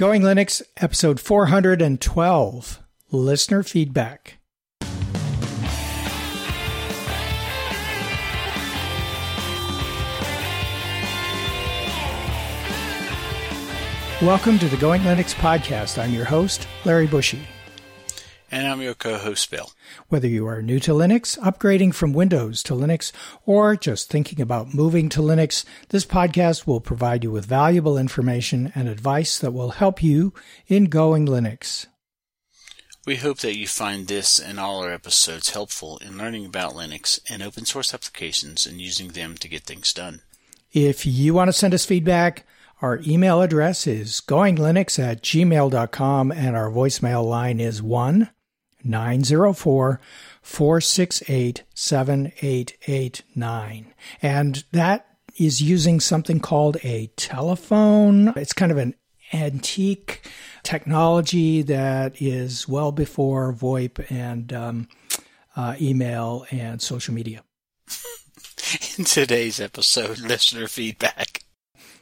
Going Linux, episode 412 Listener Feedback. Welcome to the Going Linux podcast. I'm your host, Larry Bouchard. And I'm your co-host, Bill. Whether you are new to Linux, upgrading from Windows to Linux, or just thinking about moving to Linux, this podcast will provide you with valuable information and advice that will help you in going Linux. We hope that you find this and all our episodes helpful in learning about Linux and open source applications and using them to get things done. If you want to send us feedback, our email address is goinglinux at gmail.com and our voicemail line is 1 904 468 7889. And that is using something called a telephone. It's kind of an antique technology that is well before VoIP and um, uh, email and social media. In today's episode, listener feedback.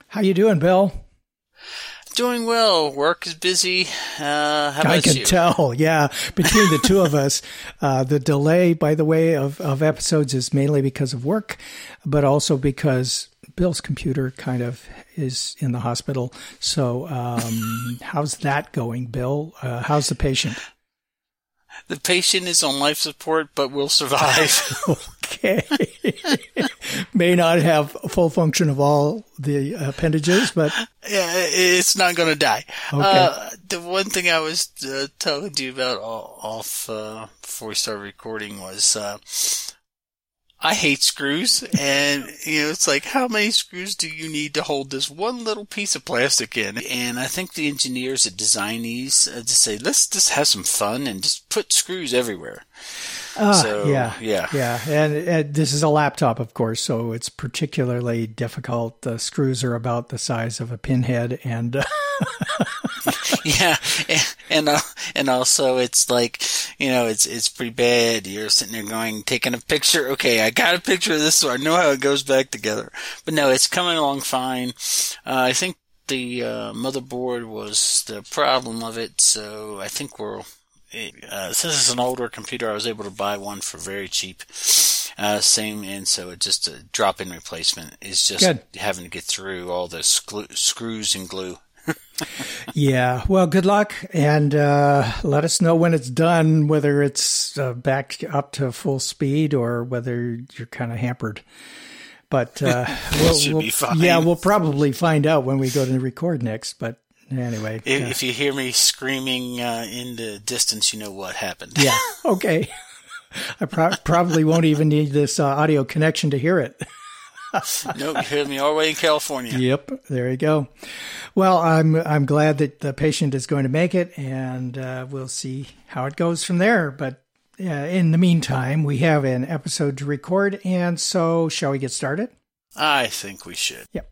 How you doing, Bill? Doing well. Work is busy. Uh, how I can you? tell. Yeah, between the two of us, uh, the delay, by the way, of, of episodes is mainly because of work, but also because Bill's computer kind of is in the hospital. So, um, how's that going, Bill? Uh, how's the patient? The patient is on life support, but will survive. okay. May not have full function of all the appendages, but yeah, it's not going to die. Okay. Uh, the one thing I was uh, telling you about off uh, before we started recording was uh, I hate screws, and you know it's like how many screws do you need to hold this one little piece of plastic in? And I think the engineers that design these uh, just say let's just have some fun and just put screws everywhere. Uh, so, yeah, yeah, yeah, and, and, this is a laptop, of course, so it's particularly difficult. The screws are about the size of a pinhead, and uh, yeah, and uh, and also it's like you know it's it's pretty bad. You're sitting there going, taking a picture. Okay, I got a picture of this, so I know how it goes back together. But no, it's coming along fine. Uh, I think the uh, motherboard was the problem of it, so I think we're uh, since it's an older computer, I was able to buy one for very cheap. Uh, same, and so it just a drop-in replacement is just good. having to get through all the screw- screws and glue. Yeah, well, good luck, and uh, let us know when it's done, whether it's uh, back up to full speed or whether you're kind of hampered. But uh, we'll, we'll yeah, we'll probably find out when we go to record next. But anyway, if, if you hear me screaming uh, in the distance, you know what happened. yeah. Okay. I pro- probably won't even need this uh, audio connection to hear it. nope, you heard me all the way in California. Yep, there you go. Well, I'm I'm glad that the patient is going to make it, and uh, we'll see how it goes from there. But uh, in the meantime, we have an episode to record, and so shall we get started? I think we should. Yep.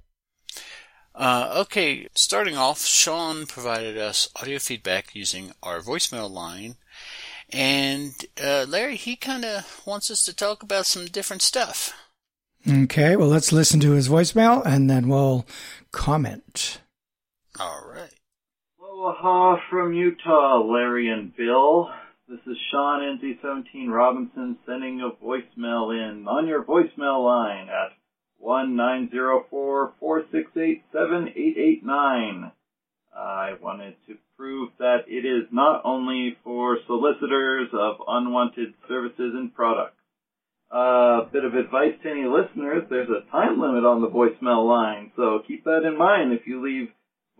Uh, okay, starting off, Sean provided us audio feedback using our voicemail line. And uh, Larry, he kind of wants us to talk about some different stuff. Okay, well, let's listen to his voicemail and then we'll comment. All right. Aloha from Utah, Larry and Bill. This is Sean NZ17 Robinson sending a voicemail in on your voicemail line at one nine zero four four six eight seven eight eight nine. I wanted to prove that it is not only for solicitors of unwanted services and products. A uh, bit of advice to any listeners, there's a time limit on the voicemail line, so keep that in mind if you leave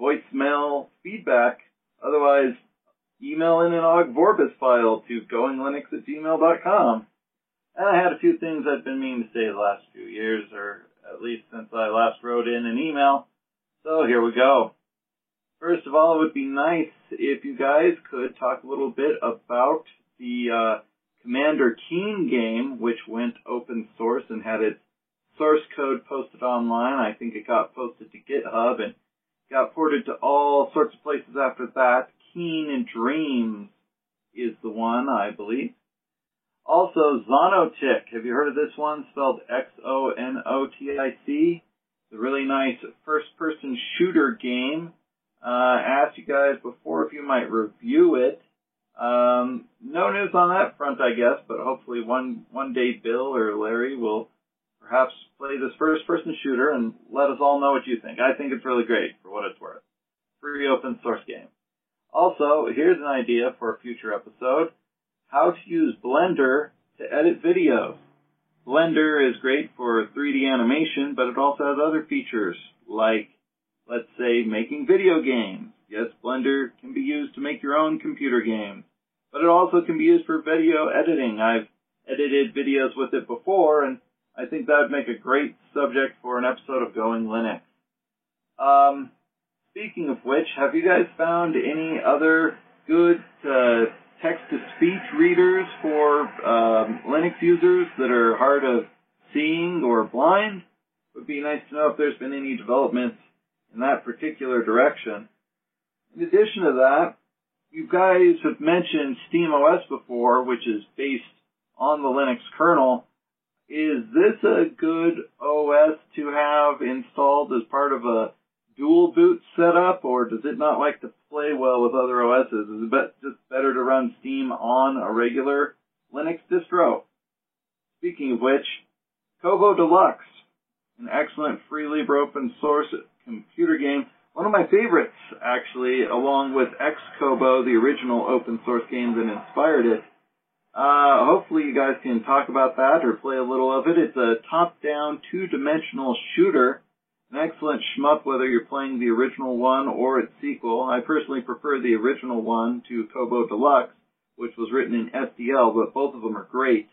voicemail feedback. Otherwise, email in an Ogg Vorbis file to goinglinux at gmail.com. And I had a few things I've been meaning to say the last few years, or at least since I last wrote in an email. So here we go. First of all, it would be nice if you guys could talk a little bit about the uh, Commander Keen game, which went open source and had its source code posted online. I think it got posted to GitHub and got ported to all sorts of places after that. Keen and Dreams is the one, I believe. Also, Xonotic. Have you heard of this one? Spelled X-O-N-O-T-I-C. It's a really nice first-person shooter game Uh, asked you guys before if you might review it. Um, no news on that front, I guess, but hopefully one one day Bill or Larry will perhaps play this first person shooter and let us all know what you think. I think it's really great for what it's worth. Free open source game. Also, here's an idea for a future episode. How to use Blender to edit videos. Blender is great for 3D animation, but it also has other features like, let's say, making video games. Yes, Blender can be used to make your own computer games, but it also can be used for video editing. I've edited videos with it before, and I think that would make a great subject for an episode of Going Linux. Um, speaking of which, have you guys found any other good uh, text-to-speech readers for um, Linux users that are hard of seeing or blind? It would be nice to know if there's been any developments in that particular direction. In addition to that, you guys have mentioned SteamOS before, which is based on the Linux kernel. Is this a good OS to have installed as part of a dual boot setup, or does it not like to play well with other OSs? Is it just better to run Steam on a regular Linux distro? Speaking of which, Kobo Deluxe, an excellent free libre open source computer game. One of my favorites, actually, along with Xkobo, the original open source game that inspired it. Uh, hopefully you guys can talk about that or play a little of it. It's a top-down, two-dimensional shooter an excellent shmup whether you're playing the original one or its sequel. I personally prefer the original one to Kobo Deluxe, which was written in SDL, but both of them are great.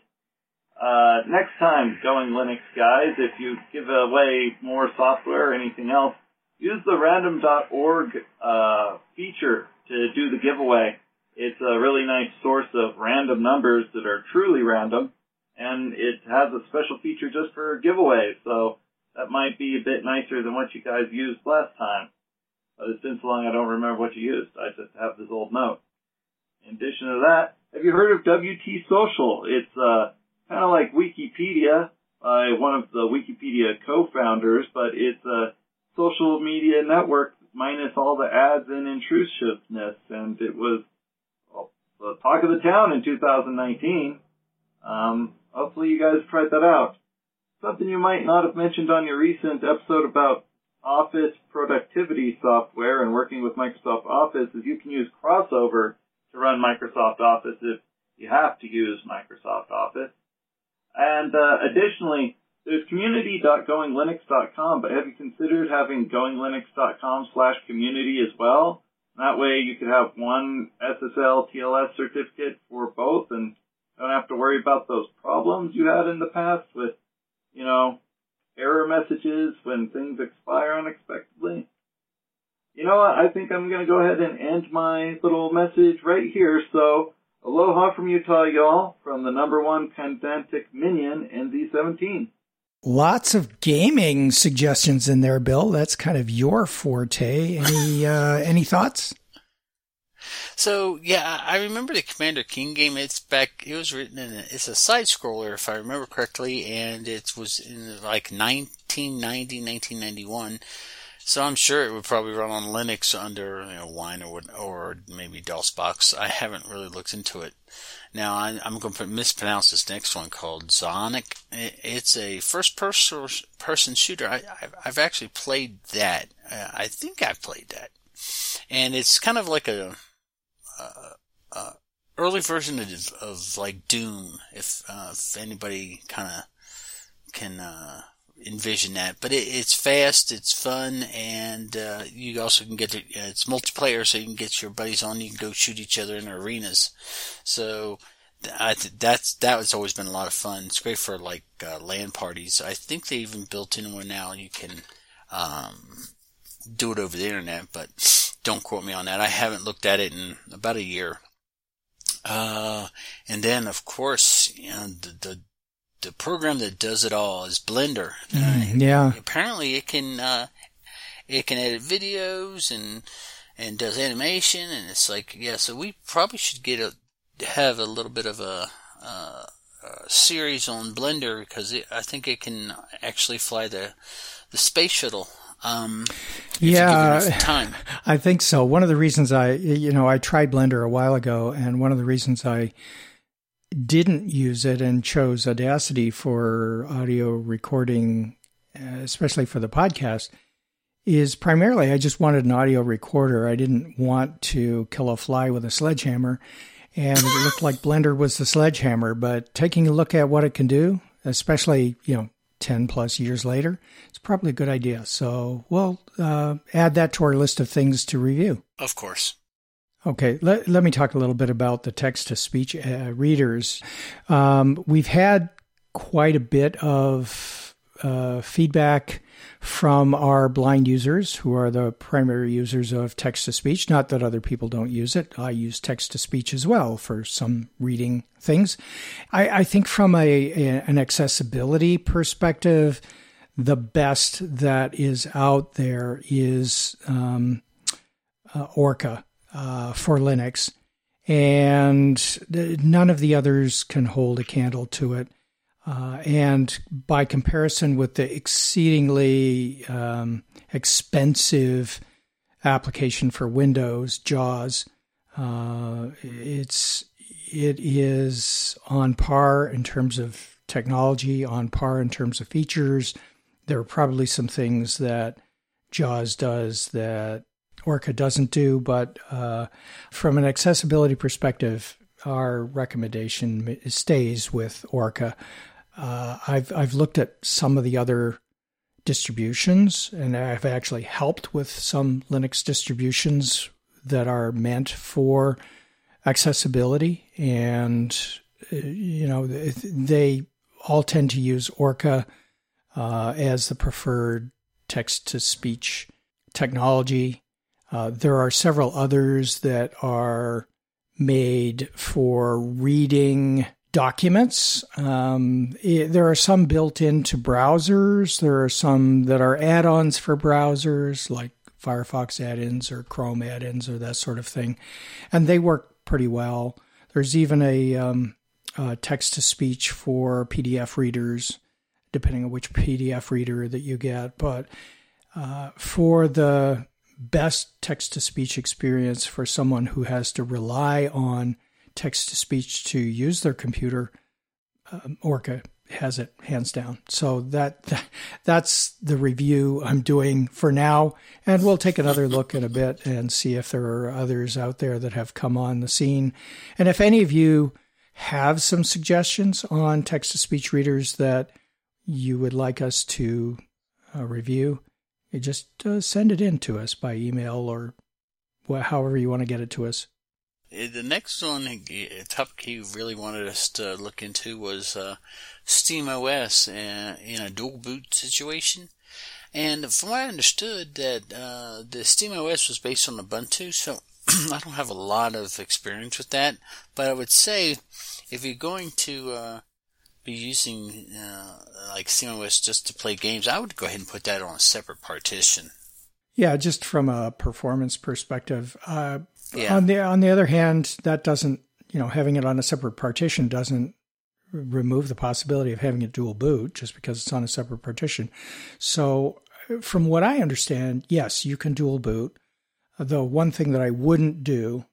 Uh, next time, Going Linux guys, if you give away more software or anything else, use the random.org uh, feature to do the giveaway. It's a really nice source of random numbers that are truly random, and it has a special feature just for giveaways. So that might be a bit nicer than what you guys used last time. But it's been so long I don't remember what you used. I just have this old note. In addition to that, have you heard of WT Social? It's uh, kind of like Wikipedia by one of the Wikipedia co-founders, but it's a social media network minus all the ads and intrusiveness. And it was well, the talk of the town in 2019. Um, hopefully you guys tried that out. Something you might not have mentioned on your recent episode about Office productivity software and working with Microsoft Office is you can use Crossover to run Microsoft Office if you have to use Microsoft Office. And uh, additionally, there's community.goinglinux.com, but have you considered having goinglinux.com slash community as well? That way you could have one SSL TLS certificate for both and don't have to worry about those problems you had in the past with you know, error messages when things expire unexpectedly. You know what? I think I'm going to go ahead and end my little message right here. So, aloha from Utah, y'all, from the number one pedantic minion, NZ17. Lots of gaming suggestions in there, Bill. That's kind of your forte. Any uh, any thoughts? So yeah, I remember the Commander Keen game. It's back. It was written in. A, it's a side scroller, if I remember correctly, and it was in like 1990, 1991. So I'm sure it would probably run on Linux under you know Wine or or maybe DOSBox. I haven't really looked into it. Now I, am going to mispronounce this next one called Zonic. It's a first person person shooter. I, have actually played that. I think I've played that, and it's kind of like a uh, uh, early version of, of like Doom, if uh, if anybody kind of can uh, envision that. But it, it's fast, it's fun, and uh, you also can get to, it's multiplayer, so you can get your buddies on. You can go shoot each other in arenas. So th- that's that has always been a lot of fun. It's great for like uh, parties. I think they even built in one now. You can um, do it over the internet, but don't quote me on that. I haven't looked at it in about a year. Uh, and then of course, you know, the, the, the program that does it all is Blender. Mm, yeah. apparently it can, uh, it can edit videos and, and does animation and it's like, yeah, so we probably should get a, have a little bit of a, uh, a series on Blender because it, I think it can actually fly the, the space shuttle Um, yeah, time. I think so. One of the reasons I, you know, I tried Blender a while ago, and one of the reasons I didn't use it and chose Audacity for audio recording, especially for the podcast, is primarily I just wanted an audio recorder. I didn't want to kill a fly with a sledgehammer. And it looked like Blender was the sledgehammer, but taking a look at what it can do, especially, you know, 10 plus years later, it's probably a good idea. So we'll uh, add that to our list of things to review. Of course. Okay, let, let me talk a little bit about the text to speech uh, readers. Um, we've had quite a bit of uh, feedback from our blind users who are the primary users of text to speech. Not that other people don't use it. I use text to speech as well for some reading things. I, I think from a, a, an accessibility perspective, the best that is out there is um, uh, Orca uh, for Linux. And none of the others can hold a candle to it. Uh, and by comparison with the exceedingly um, expensive application for Windows, JAWS, uh, it's it is on par in terms of technology, on par in terms of features. There are probably some things that JAWS does that Orca doesn't do, but uh, from an accessibility perspective, our recommendation stays with Orca. Uh, I've I've looked at some of the other distributions, and I've actually helped with some Linux distributions that are meant for accessibility, and uh, you know they all tend to use Orca uh, as the preferred text to speech technology. Uh, there are several others that are made for reading documents. Um, it, there are some built into browsers. There are some that are add ons for browsers, like Firefox add ins or Chrome add ins or that sort of thing. And they work pretty well. There's even a, um, a text to speech for PDF readers, depending on which PDF reader that you get. But uh, for the best text to speech experience for someone who has to rely on text to speech to use their computer, um, Orca has it hands down. So that, that that's the review I'm doing for now, and we'll take another look in a bit and see if there are others out there that have come on the scene, and if any of you have some suggestions on text to speech readers that you would like us to uh, review, you just uh, send it in to us by email or however you want to get it to us. Uh, the next one, uh, topic he really wanted us to look into was uh, Steam OS uh, in a dual boot situation. And from what I understood, that uh, the Steam OS was based on Ubuntu, so I don't have a lot of experience with that. But I would say if you're going to be using like Steam OS just to play games, I would go ahead and put that on a separate partition. Yeah, just from a performance perspective. Uh, yeah. On the on the other hand, that doesn't you know having it on a separate partition doesn't remove the possibility of having a dual boot just because it's on a separate partition. So, from what I understand, yes, you can dual boot. The one thing that I wouldn't do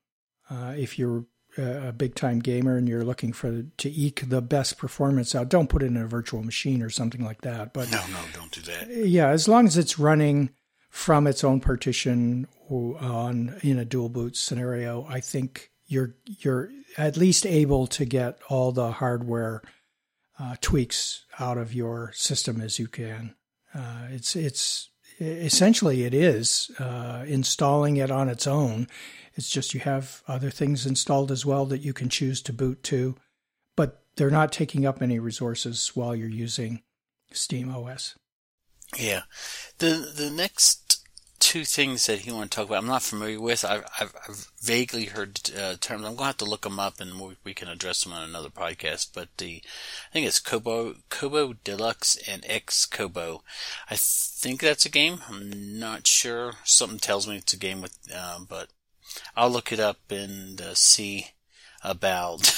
uh, if you're a big time gamer and you're looking for to eke the best performance out, don't put it in a virtual machine or something like that. But no, no, don't do that. Yeah, as long as it's running from its own partition on in a dual boot scenario, I think you're you're at least able to get all the hardware uh, tweaks out of your system as you can. Uh, it's it's essentially it is uh, installing it on its own. It's just you have other things installed as well that you can choose to boot to, but they're not taking up any resources while you're using Steam OS. Yeah. The the next two things that he wanted to talk about, I'm not familiar with. I've, I've, I've vaguely heard uh, terms. I'm going to have to look them up and we, we, can address them on another podcast. But the, I think it's Kobo, Kobo Deluxe and X Kobo. I think that's a game. I'm not sure. Something tells me it's a game with, uh, but I'll look it up and uh, see about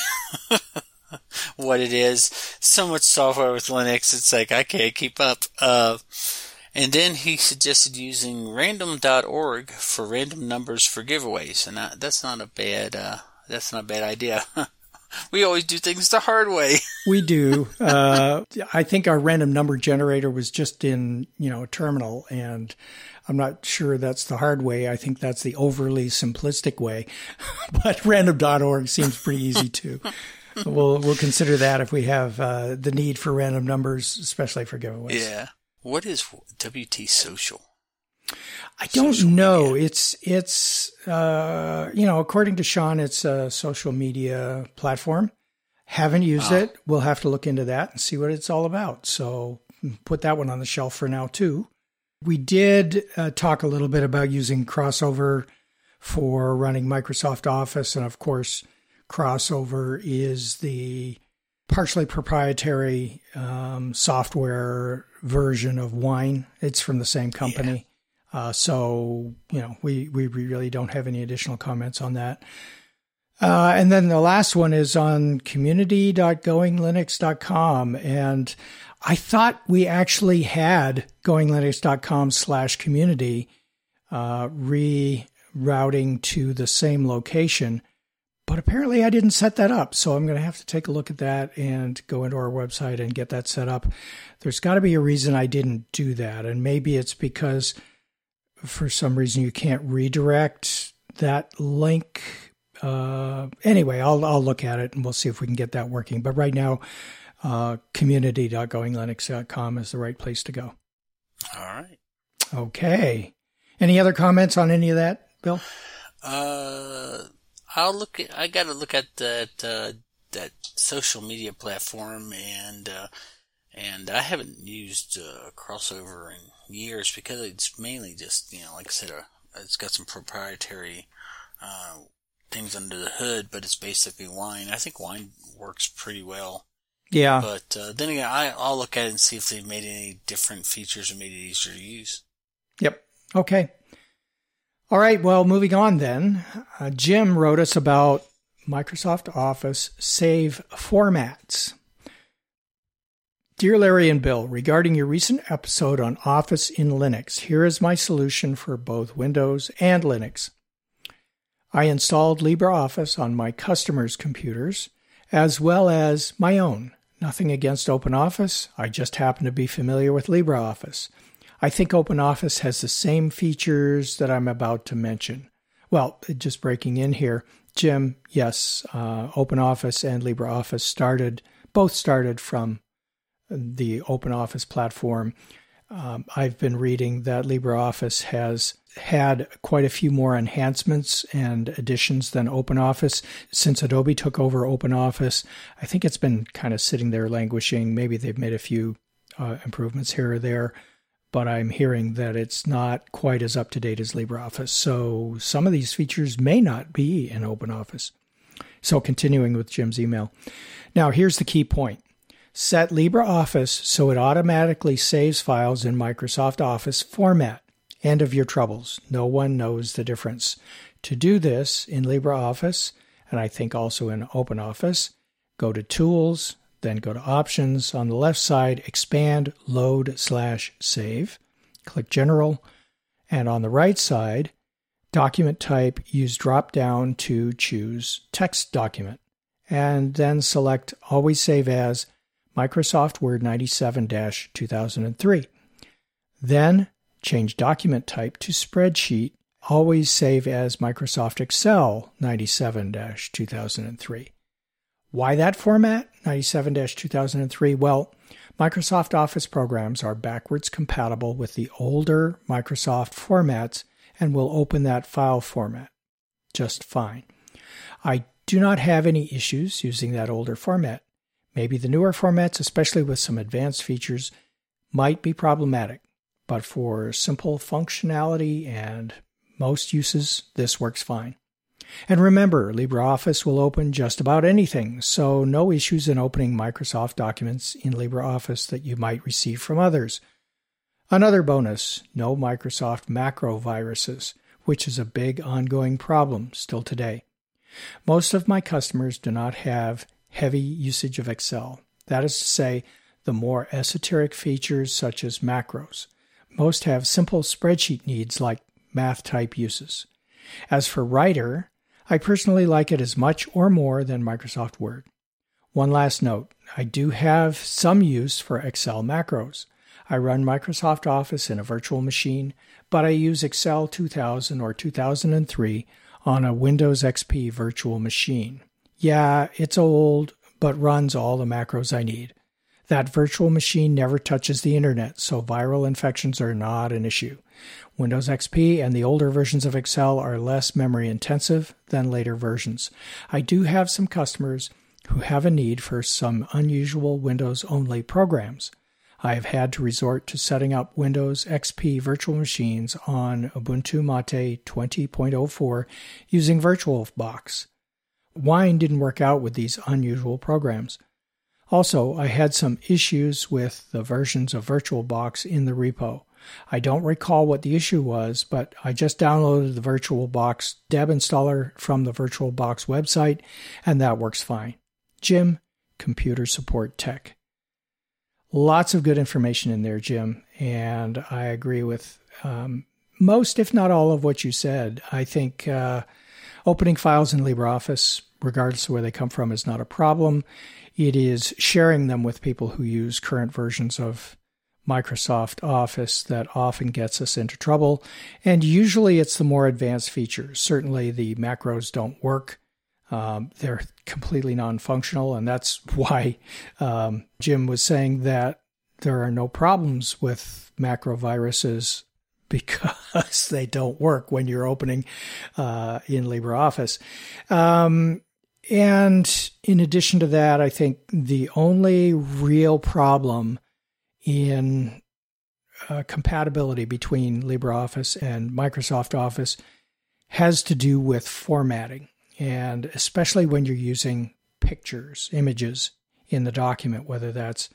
what it is. So much software with Linux, it's like I can't keep up. Uh, And then he suggested using random.org for random numbers for giveaways, and that, that's not a bad uh, that's not a bad idea. we always do things the hard way. we do. Uh, I think our random number generator was just in you know a terminal, and I'm not sure that's the hard way. I think that's the overly simplistic way. but random.org seems pretty easy too. we'll we'll consider that if we have uh, the need for random numbers, especially for giveaways. Yeah. What is WT Social? I don't social know. Media. It's it's uh, you know, according to Sean, it's a social media platform. Haven't used oh. it. We'll have to look into that and see what it's all about. So put that one on the shelf for now too. We did uh, talk a little bit about using Crossover for running Microsoft Office, and of course, Crossover is the partially proprietary um, software version of Wine. It's from the same company. Yeah. Uh, so, you know, we, we really don't have any additional comments on that. Uh, and then the last one is on community.goinglinux.com. And I thought we actually had goinglinux.com slash community uh, rerouting to the same location. But apparently I didn't set that up. So I'm going to have to take a look at that and go into our website and get that set up. There's got to be a reason I didn't do that. And maybe it's because for some reason you can't redirect that link. Uh, anyway, I'll, I'll look at it and we'll see if we can get that working. But right now, uh, community.goinglinux.com is the right place to go. All right. Okay. Any other comments on any of that, Bill? Uh, I'll look. At, I got to look at that uh, that social media platform, and uh, and I haven't used uh, crossover in years because it's mainly just you know, like I said, uh, it's got some proprietary uh, things under the hood, but it's basically wine. I think wine works pretty well. Yeah. But uh, then again, I, I'll look at it and see if they've made any different features or made it easier to use. Yep. Okay. All right, well, moving on then. Uh, Jim wrote us about Microsoft Office save formats. Dear Larry and Bill, regarding your recent episode on Office in Linux, here is my solution for both Windows and Linux. I installed LibreOffice on my customers' computers as well as my own. Nothing against OpenOffice, I just happen to be familiar with LibreOffice. I think OpenOffice has the same features that I'm about to mention. Well, just breaking in here, Jim, yes, uh, OpenOffice and LibreOffice started, both started from the OpenOffice platform. Um, I've been reading that LibreOffice has had quite a few more enhancements and additions than OpenOffice. Since Adobe took over OpenOffice, I think it's been kind of sitting there languishing. Maybe they've made a few uh, improvements here or there but I'm hearing that it's not quite as up to date as LibreOffice. So some of these features may not be in OpenOffice. So continuing with Jim's email. Now here's the key point. Set LibreOffice so it automatically saves files in Microsoft Office format. End of your troubles. No one knows the difference. To do this in LibreOffice, and I think also in OpenOffice, go to Tools, then go to Options. On the left side, Expand, Load, slash Save. Click General. And on the right side, Document Type, use drop down to choose Text Document. And then select Always Save As Microsoft Word 97 2003. Then change document type to Spreadsheet. Always save as Microsoft Excel 97 2003. Why that format? 97 2003? Well, Microsoft Office programs are backwards compatible with the older Microsoft formats and will open that file format just fine. I do not have any issues using that older format. Maybe the newer formats, especially with some advanced features, might be problematic, but for simple functionality and most uses, this works fine. And remember, LibreOffice will open just about anything, so no issues in opening Microsoft documents in LibreOffice that you might receive from others. Another bonus no Microsoft macro viruses, which is a big ongoing problem still today. Most of my customers do not have heavy usage of Excel. That is to say, the more esoteric features such as macros. most have simple spreadsheet needs like math type uses. As for Writer, I personally like it as much or more than Microsoft Word. One last note I do have some use for Excel macros. I run Microsoft Office in a virtual machine, but I use Excel 2000 or 2003 on a Windows XP virtual machine. Yeah, it's old, but runs all the macros I need. That virtual machine never touches the internet, so viral infections are not an issue. Windows XP and the older versions of Excel are less memory intensive than later versions. I do have some customers who have a need for some unusual Windows only programs. I have had to resort to setting up Windows XP virtual machines on Ubuntu Mate 20.04 using VirtualBox. Wine didn't work out with these unusual programs. Also, I had some issues with the versions of VirtualBox in the repo. I don't recall what the issue was, but I just downloaded the VirtualBox deb installer from the VirtualBox website, and that works fine. Jim, Computer Support Tech. Lots of good information in there, Jim, and I agree with um, most, if not all, of what you said. I think uh, opening files in LibreOffice, regardless of where they come from, is not a problem. It is sharing them with people who use current versions of Microsoft Office that often gets us into trouble. And usually it's the more advanced features. Certainly the macros don't work. Um, they're completely non functional. And that's why um, Jim was saying that there are no problems with macro viruses because they don't work when you're opening uh, in LibreOffice. Um, and in addition to that, I think the only real problem in uh, compatibility between LibreOffice and Microsoft Office has to do with formatting, and especially when you're using pictures, images in the document, whether that's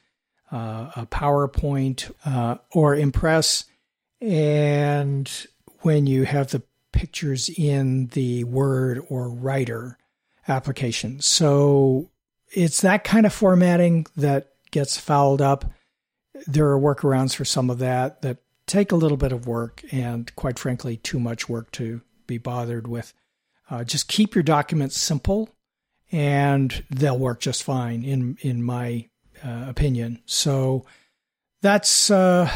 uh, a PowerPoint uh, or Impress, and when you have the pictures in the Word or Writer application. So it's that kind of formatting that gets fouled up. There are workarounds for some of that that take a little bit of work and, quite frankly, too much work to be bothered with. Uh, just keep your documents simple, and they'll work just fine, in in my uh, opinion. So that's uh,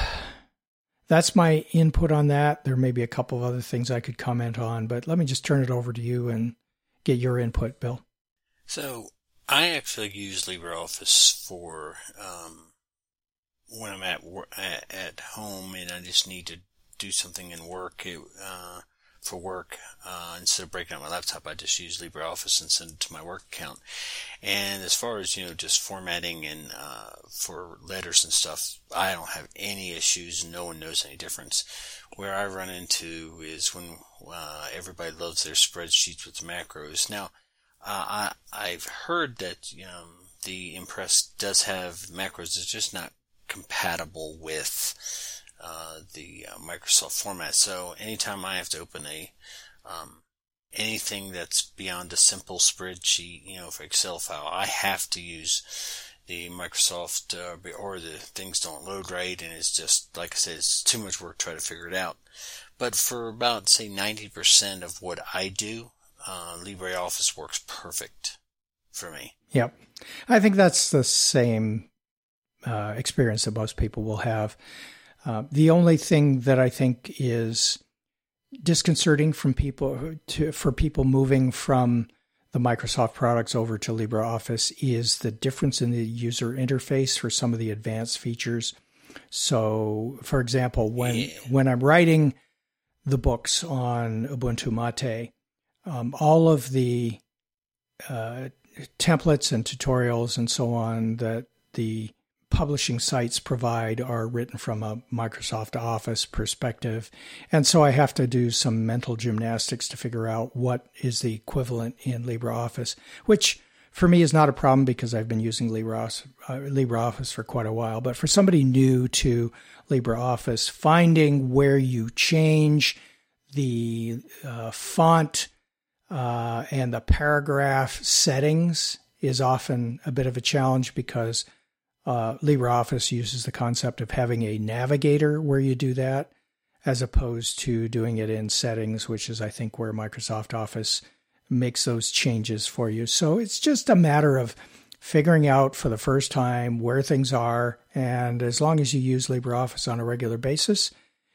that's my input on that. There may be a couple of other things I could comment on, but let me just turn it over to you and get your input, Bill. So I actually use LibreOffice for um, when I'm at at home and I just need to do something in work. It, uh, for work, uh, instead of breaking out my laptop, I just use LibreOffice and send it to my work account. And as far as, you know, just formatting and, uh, for letters and stuff, I don't have any issues. No one knows any difference. Where I run into is when, uh, everybody loves their spreadsheets with macros. Now, uh, I, I've heard that, the Impress does have macros. It's just not compatible with, uh, the uh, Microsoft format. So anytime I have to open a um, anything that's beyond a simple spreadsheet, you know, for Excel file, I have to use the Microsoft uh, or the things don't load right, and it's just like I said, it's too much work to try to figure it out. But for about say 90% of what I do, uh, LibreOffice works perfect for me. Yep, I think that's the same uh, experience that most people will have. Uh, the only thing that I think is disconcerting from people to, for people moving from the Microsoft products over to LibreOffice is the difference in the user interface for some of the advanced features. So, for example, when yeah. when I'm writing the books on Ubuntu Mate, um, all of the uh, templates and tutorials and so on that the publishing sites provide are written from a Microsoft Office perspective. And so I have to do some mental gymnastics to figure out what is the equivalent in LibreOffice, which for me is not a problem because I've been using LibreOffice, uh, LibreOffice for quite a while. But for somebody new to LibreOffice, finding where you change the uh, font uh, and the paragraph settings is often a bit of a challenge because uh, LibreOffice uses the concept of having a navigator where you do that, as opposed to doing it in settings, which is, I think, where Microsoft Office makes those changes for you. So it's just a matter of figuring out for the first time where things are. And as long as you use LibreOffice on a regular basis,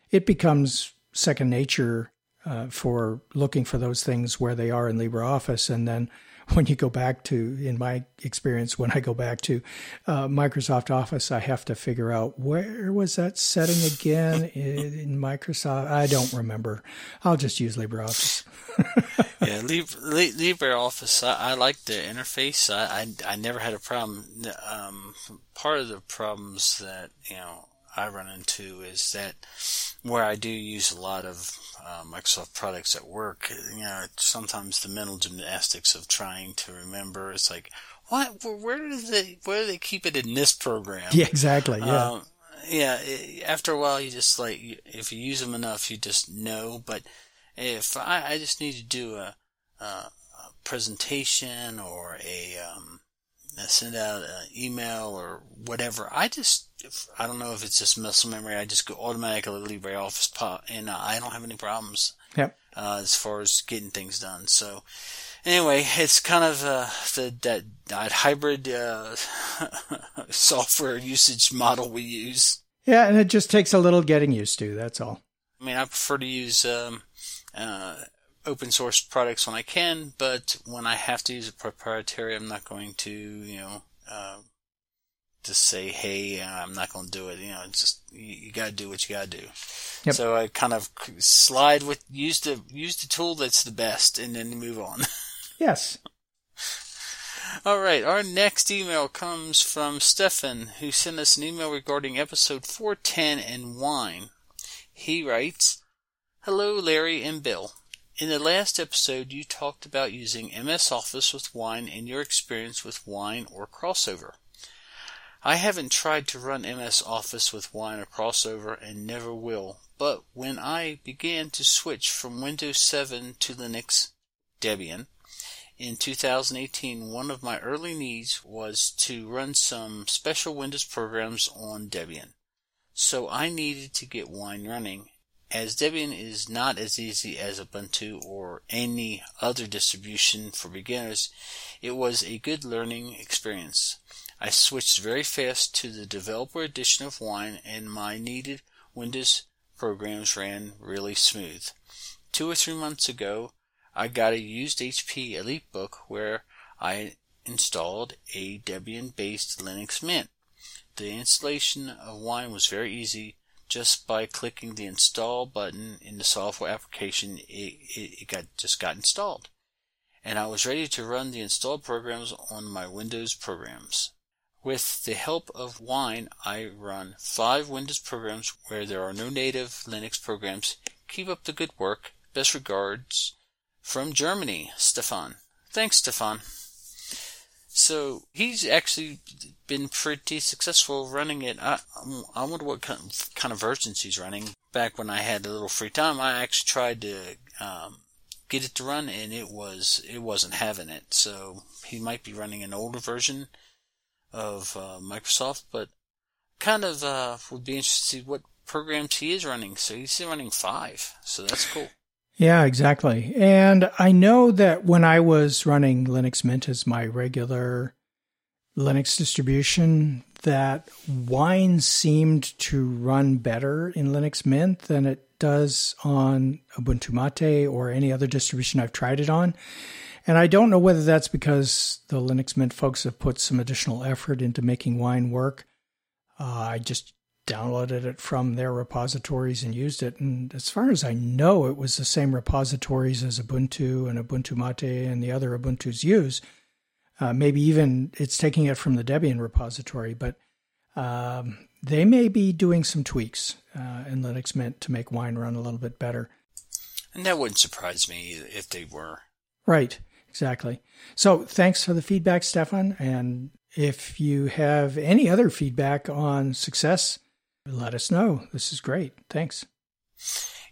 it becomes second nature uh, for looking for those things where they are in LibreOffice. And then when you go back to, in my experience, when I go back to uh, Microsoft Office, I have to figure out where was that setting again in, in Microsoft. I don't remember. I'll just use LibreOffice. yeah, LibreOffice. I, I like the interface. I, I, I never had a problem. Um, part of the problems that you know I run into is that where I do use a lot of uh, Microsoft products at work, you know, sometimes the mental gymnastics of trying to remember. It's like, what? Where do they? Where do they keep it in this program? Yeah, exactly. Yeah. Um, yeah. After a while, you just like if you use them enough, you just know. But if I, I just need to do a, a presentation or a um, send out an email or whatever, I just I don't know if it's just muscle memory. I just go automatically LibreOffice pop, and uh, I don't have any problems. Yep. Uh, as far as getting things done. So anyway, it's kind of uh, the, that that hybrid uh, software usage model we use. Yeah, and it just takes a little getting used to. That's all. I mean, I prefer to use um, uh, open source products when I can, but when I have to use a proprietary, I'm not going to, you know, uh, just say, "Hey, uh, I'm not going to do it." You know, it's just you, you got to do what you got to do. Yep. So I kind of slide with use the use the tool that's the best, and then move on. yes. All right, our next email comes from Stefan, who sent us an email regarding episode 410 and wine. He writes, Hello, Larry and Bill. In the last episode, you talked about using MS Office with Wine and your experience with Wine or Crossover. I haven't tried to run MS Office with Wine or Crossover and never will, but when I began to switch from Windows 7 to Linux Debian in 2018, one of my early needs was to run some special Windows programs on Debian. So I needed to get Wine running as Debian is not as easy as Ubuntu or any other distribution for beginners, it was a good learning experience. I switched very fast to the developer edition of Wine and my needed Windows programs ran really smooth. Two or three months ago, I got a used HP EliteBook where I installed a Debian based Linux Mint. The installation of Wine was very easy just by clicking the install button in the software application, it, it, it got just got installed. And I was ready to run the installed programs on my Windows programs. With the help of Wine, I run five Windows programs where there are no native Linux programs. Keep up the good work. Best regards from Germany, Stefan. Thanks, Stefan. So he's actually been pretty successful running it. I, I wonder what kind of, versions he's running. Back when I had a little free time, I actually tried to um, get it to run, and it was it wasn't having it. So he might be running an older version of uh, Microsoft, but kind of uh, would be interested to see what programs he is running. So he's running five, so that's cool. Yeah, exactly. And I know that when I was running Linux Mint as my regular Linux distribution, that Wine seemed to run better in Linux Mint than it does on Ubuntu Mate or any other distribution I've tried it on. And I don't know whether that's because the Linux Mint folks have put some additional effort into making Wine work. Uh, I just downloaded it from their repositories and used it. And as far as I know, it was the same repositories as Ubuntu and Ubuntu Mate and the other Ubuntu's use. Uh, maybe even it's taking it from the Debian repository, but um, they may be doing some tweaks uh, in Linux Mint to make Wine run a little bit better. And that wouldn't surprise me if they were. Right, exactly. So thanks for the feedback, Stefan. And if you have any other feedback on success let us know. This is great. Thanks.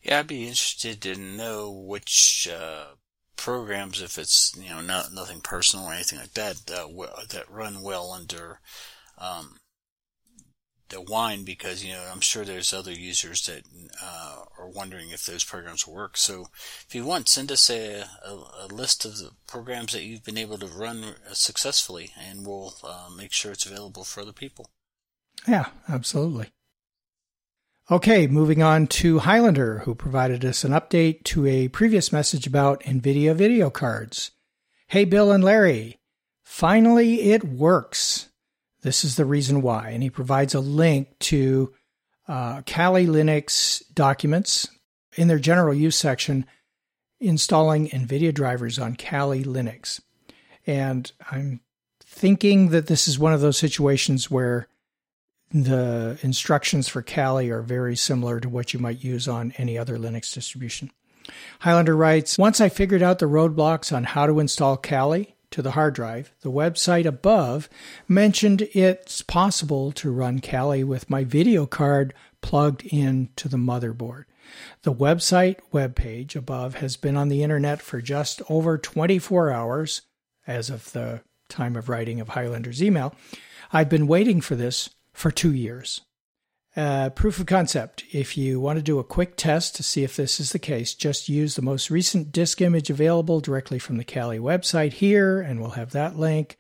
Yeah, I'd be interested to know which uh, programs, if it's you know not nothing personal or anything like that, uh, that run well under um, the wine because you know I'm sure there's other users that uh, are wondering if those programs work. So if you want, send us a, a, a list of the programs that you've been able to run successfully, and we'll uh, make sure it's available for other people. Yeah, absolutely. Okay, moving on to Hilander, who provided us an update to a previous message about NVIDIA video cards. Hey, Bill and Larry, finally it works. This is the reason why. And he provides a link to uh, Kali Linux documents in their general use section installing NVIDIA drivers on Kali Linux. And I'm thinking that this is one of those situations where the instructions for Kali are very similar to what you might use on any other Linux distribution. Hilander writes Once I figured out the roadblocks on how to install Kali, to the hard drive. The website above mentioned it's possible to run Kali with my video card plugged into the motherboard. The website webpage above has been on the internet for just over 24 hours as of the time of writing of Hilander's email. I've been waiting for this for two years. Uh, proof of concept. If you want to do a quick test to see if this is the case, just use the most recent disk image available directly from the Kali website here, and we'll have that link.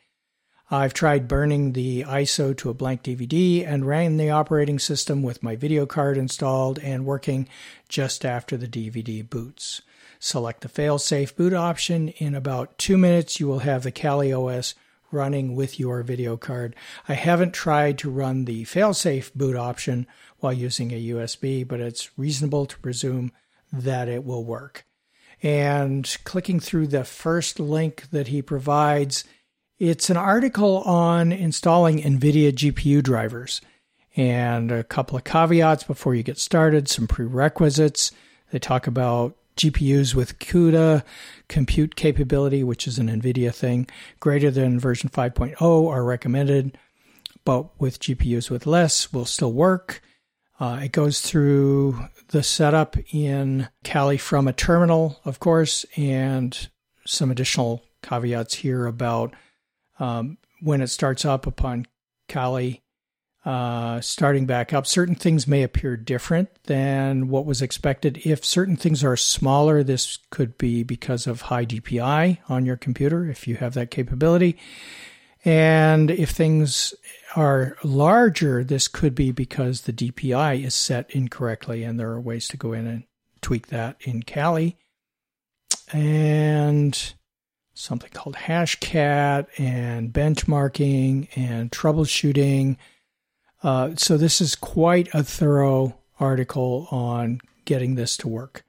I've tried burning the ISO to a blank DVD and ran the operating system with my video card installed and working just after the DVD boots. Select the failsafe boot option. In about two minutes, you will have the Kali OS running with your video card. I haven't tried to run the failsafe boot option while using a USB, but it's reasonable to presume that it will work. And clicking through the first link that he provides, it's an article on installing NVIDIA GPU drivers and a couple of caveats before you get started, some prerequisites. They talk about GPUs with CUDA compute capability, which is an NVIDIA thing, greater than version 5.0 are recommended, but with GPUs with less will still work. Uh, it goes through the setup in Kali from a terminal, of course, and some additional caveats here about um, when it starts up upon Kali uh, starting back up. Certain things may appear different than what was expected. If certain things are smaller, this could be because of high DPI on your computer, if you have that capability. And if things are larger, this could be because the DPI is set incorrectly, and there are ways to go in and tweak that in Kali. And something called Hashcat and benchmarking and troubleshooting uh, so this is quite a thorough article on getting this to work.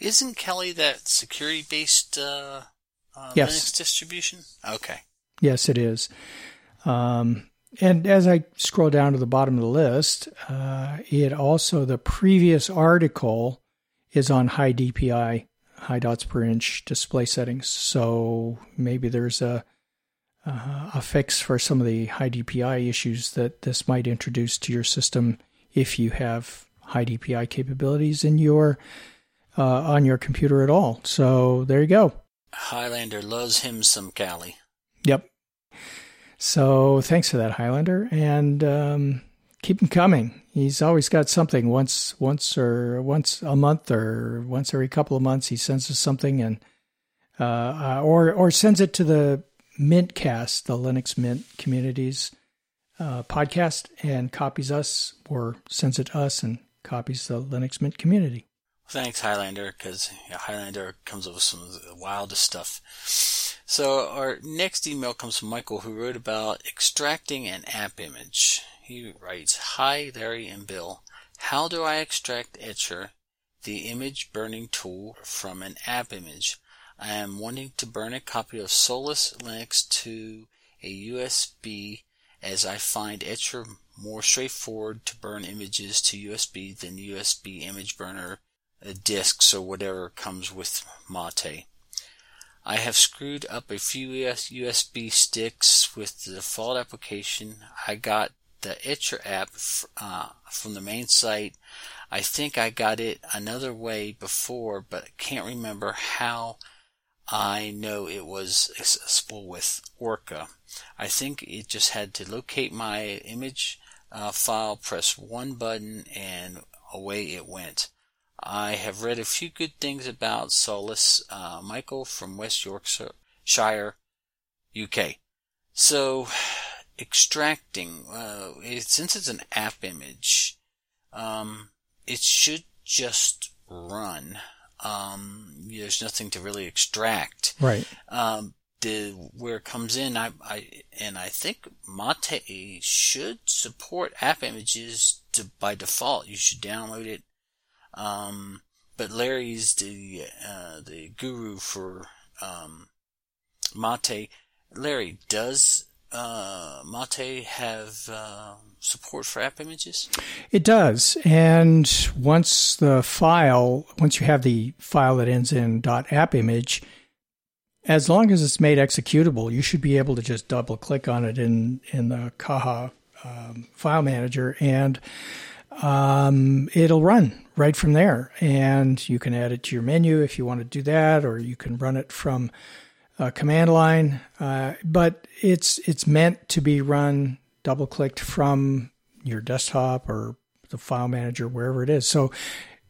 Isn't Kali that security based uh, uh, yes. Linux distribution? Okay. Yes, it is. Um, and as I scroll down to the bottom of the list, uh, it also, the previous article is on high DPI, high dots per inch display settings. So maybe there's a uh, a fix for some of the high DPI issues that this might introduce to your system if you have high DPI capabilities in your uh, on your computer at all. So there you go. Hilander loves him some Kali. Yep. So thanks for that, Hilander, and um, keep him coming. He's always got something once, once or once a month or once every couple of months. He sends us something and uh, uh or or sends it to the Mintcast, the Linux Mint communities uh, podcast, and copies us or sends it to us and copies the Linux Mint community. Thanks, Hilander, because yeah, Hilander comes up with some of the wildest stuff. So our next email comes from Michael, who wrote about extracting an app image. He writes, Hi, Larry and Bill. How do I extract Etcher, the image burning tool, from an app image? I am wanting to burn a copy of Solus Linux to a USB as I find Etcher more straightforward to burn images to USB than USB image burner uh, disks or whatever comes with Mate. I have screwed up a few USB sticks with the default application. I got the Etcher app uh, from the main site. I think I got it another way before, but can't remember how I know it was accessible with Orca. I think it just had to locate my image uh, file, press one button, and away it went. I have read a few good things about Solus uh, Michael from West Yorkshire, UK. So, extracting, uh, it, since it's an app image, um, it should just run. Um, there's nothing to really extract. Right. Um, the where it comes in, I, I and I think Mate should support app images to by default. You should download it. Um, but Larry's the uh, the guru for um, Mate. Larry, does uh, Mate have uh, support for app images? It does. And once the file, once you have the file that ends in .app image, as long as it's made executable, you should be able to just double click on it in in the Caja um, file manager, and um, it'll run right from there. And you can add it to your menu if you want to do that, or you can run it from a command line. Uh, but it's it's meant to be run double clicked from your desktop or the file manager, wherever it is. So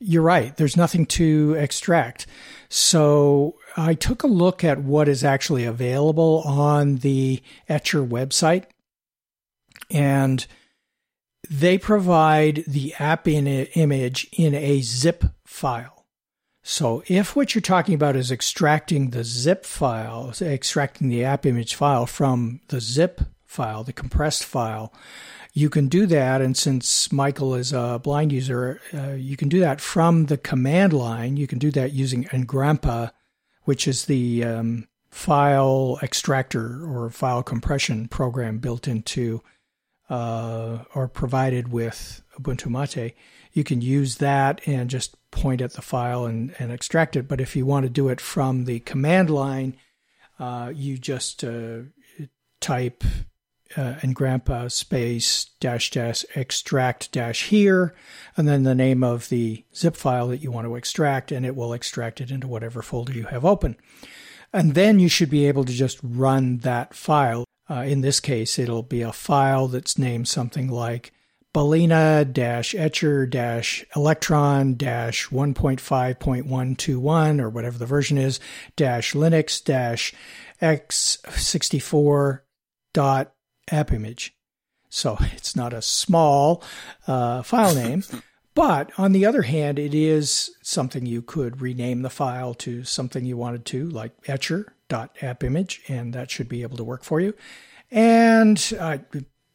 you're right. There's nothing to extract. So I took a look at what is actually available on the Etcher website, and they provide the app in image in a zip file. So if what you're talking about is extracting the zip file, extracting the app image file from the zip file, the compressed file, you can do that. And since Michael is a blind user, uh, you can do that from the command line. You can do that using Engrampa, which is the um, file extractor or file compression program built into uh, or provided with Ubuntu Mate. You can use that and just point at the file and, and extract it. But if you want to do it from the command line, uh, you just uh, type uh, engrampa space dash dash extract dash here, and then the name of the zip file that you want to extract, and it will extract it into whatever folder you have open. And then you should be able to just run that file. Uh, in this case, it'll be a file that's named something like Balena dash etcher dash electron dash 1.5.121 or whatever the version is dash Linux dash x64 dot app image. So it's not a small uh, file name. But on the other hand, it is something you could rename the file to something you wanted to, like Etcher dot etcher.appimage, and that should be able to work for you. And uh,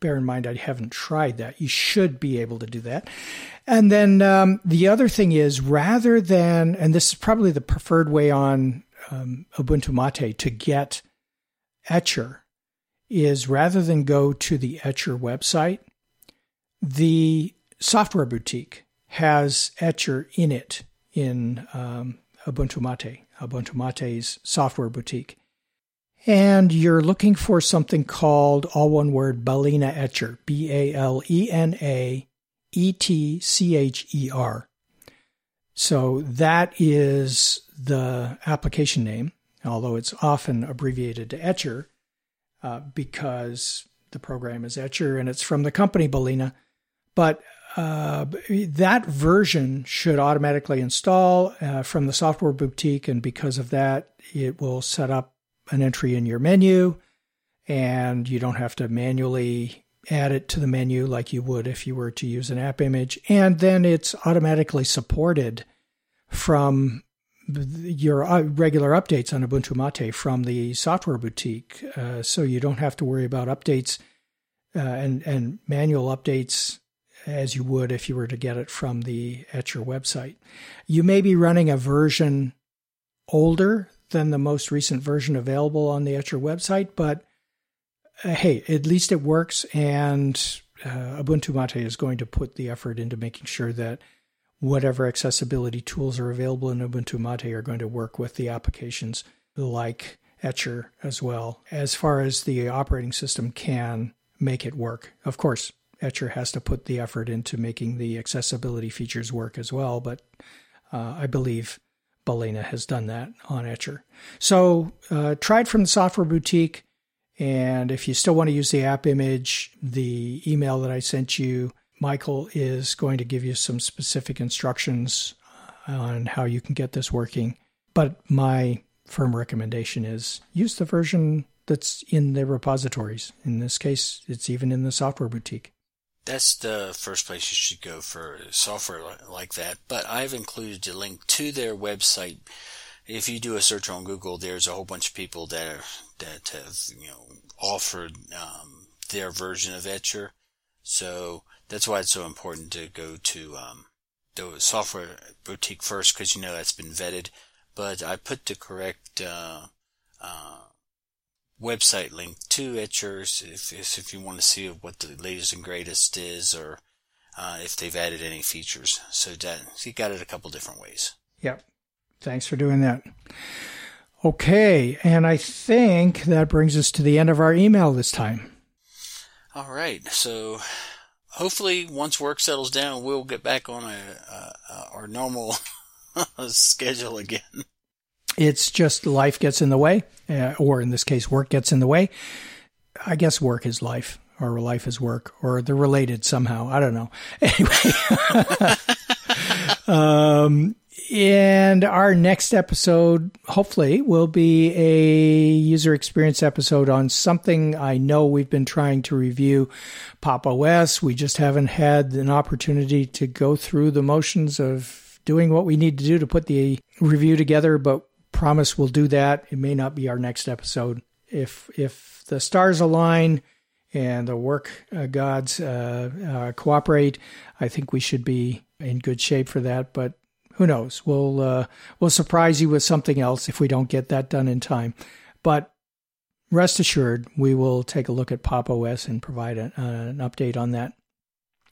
bear in mind, I haven't tried that. You should be able to do that. And then um, the other thing is, rather than, and this is probably the preferred way on um, Ubuntu Mate to get Etcher is rather than go to the Etcher website, the software boutique has Etcher in it in um, Ubuntu Mate, Ubuntu Mate's software boutique. And you're looking for something called, all one word, Balena Etcher, B A L E N A E T C H E R. So that is the application name, although it's often abbreviated to Etcher. Uh, because the program is Etcher and it's from the company Balena. But uh, that version should automatically install uh, from the software boutique, and because of that, it will set up an entry in your menu, and you don't have to manually add it to the menu like you would if you were to use an app image. And then it's automatically supported from your uh, regular updates on Ubuntu Mate from the software boutique, uh, so you don't have to worry about updates uh, and and manual updates as you would if you were to get it from the Etcher website. You may be running a version older than the most recent version available on the Etcher website, but uh, hey, at least it works, and uh, Ubuntu Mate is going to put the effort into making sure that whatever accessibility tools are available in Ubuntu Mate are going to work with the applications like Etcher as well, as far as the operating system can make it work. Of course, Etcher has to put the effort into making the accessibility features work as well, but uh, I believe Balena has done that on Etcher. So, uh, tried from the software boutique, And if you still want to use the app image, the email that I sent you, Michael is going to give you some specific instructions on how you can get this working. But my firm recommendation is use the version that's in the repositories. In this case, it's even in the software boutique. That's the first place you should go for software like that. But I've included a link to their website. If you do a search on Google, there's a whole bunch of people that are, that have you know offered um, their version of Etcher. So that's why it's so important to go to um, the software boutique first because you know that's been vetted. But I put the correct uh, uh, website link to Etchers if, if you want to see what the latest and greatest is or uh, if they've added any features. So that you got it a couple different ways. Yep. Thanks for doing that. Okay, and I think that brings us to the end of our email this time. All right. So hopefully, once work settles down, we'll get back on a, a our normal schedule again it's just life gets in the way, uh, or in this case, work gets in the way. I guess work is life, or life is work, or they're related somehow. I don't know. Anyway. um, and our next episode, hopefully, will be a user experience episode on something I know we've been trying to review Pop OS. We just haven't had an opportunity to go through the motions of doing what we need to do to put the review together, but promise we'll do that. It may not be our next episode. If if the stars align and the work uh, gods uh, uh, cooperate, I think we should be in good shape for that. But who knows? We'll uh, we'll surprise you with something else if we don't get that done in time. But rest assured, we will take a look at Pop OS and provide a, an update on that.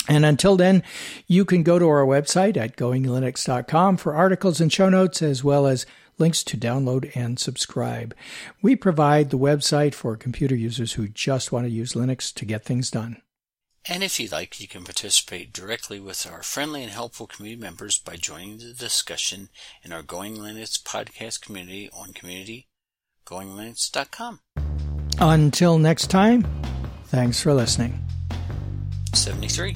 And until then, you can go to our website at goinglinux.com for articles and show notes, as well as links to download and subscribe. We provide the website for computer users who just want to use Linux to get things done. And if you'd like, you can participate directly with our friendly and helpful community members by joining the discussion in our Going Linux podcast community on community.goinglinux.com. Until next time, thanks for listening. 73.